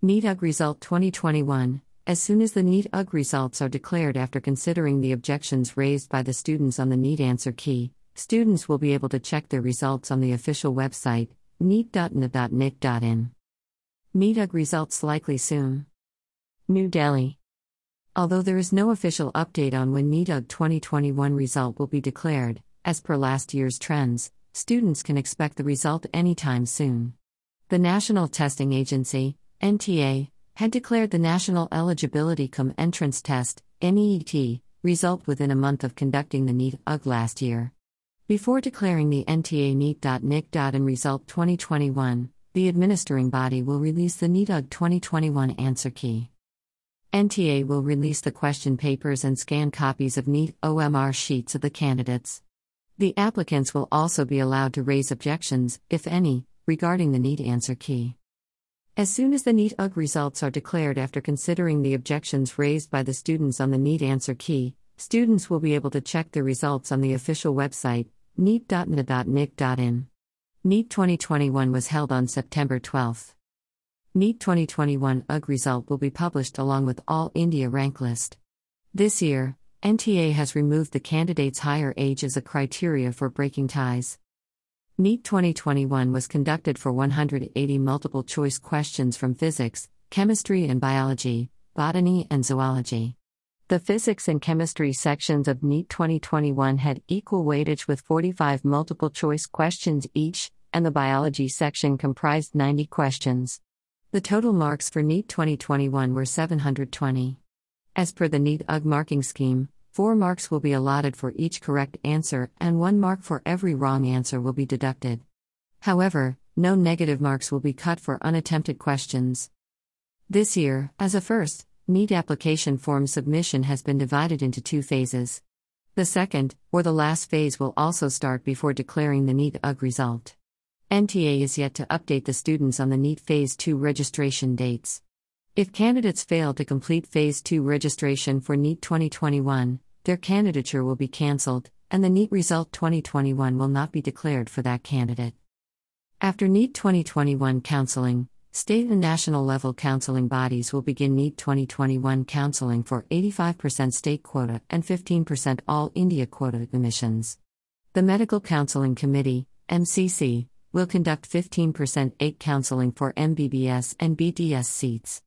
NEET UG Result 2021 As soon as the NEET UG results are declared after considering the objections raised by the students on the NEET answer key, students will be able to check their results on the official website, neet.nib.nic.in. NEET UG results likely soon. New Delhi. Although there is no official update on when NEET UG 2021 result will be declared, as per last year's trends, students can expect the result anytime soon. The National Testing Agency, NTA, had declared the National Eligibility Cum Entrance Test, NEET, result within a month of conducting the NEET UG last year. Before declaring the NTA NEET.NIC.in result 2021, the administering body will release the NEET UG 2021 answer key. NTA will release the question papers and scan copies of NEET OMR sheets of the candidates. The applicants will also be allowed to raise objections, if any, regarding the NEET answer key. As soon as the NEET UG results are declared after considering the objections raised by the students on the NEET answer key, students will be able to check their results on the official website, neet.nib.nic.in. NEET 2021 was held on September 12. NEET 2021 UG result will be published along with all India rank list. This year, NTA has removed the candidate's higher age as a criteria for breaking ties. NEET 2021 was conducted for 180 multiple choice questions from physics, chemistry and biology, botany and zoology. The physics and chemistry sections of NEET 2021 had equal weightage with 45 multiple choice questions each, and the biology section comprised 90 questions. The total marks for NEET 2021 were 720. As per the NEET UG marking scheme, Four marks will be allotted for each correct answer, and one mark for every wrong answer will be deducted. However, no negative marks will be cut for unattempted questions. This year, as a first, NEET application form submission has been divided into two phases. The second, or the last phase, will also start before declaring the NEET UG result. NTA is yet to update the students on the NEET Phase 2 registration dates. If candidates fail to complete Phase 2 registration for NEET 2021, their candidature will be cancelled, and the NEET result 2021 will not be declared for that candidate. After NEET 2021 counseling, state and national level counseling bodies will begin NEET 2021 counseling for 85% state quota and 15% all India quota admissions. The Medical Counseling Committee, MCC, will conduct 15% 8 counseling for MBBS and BDS seats.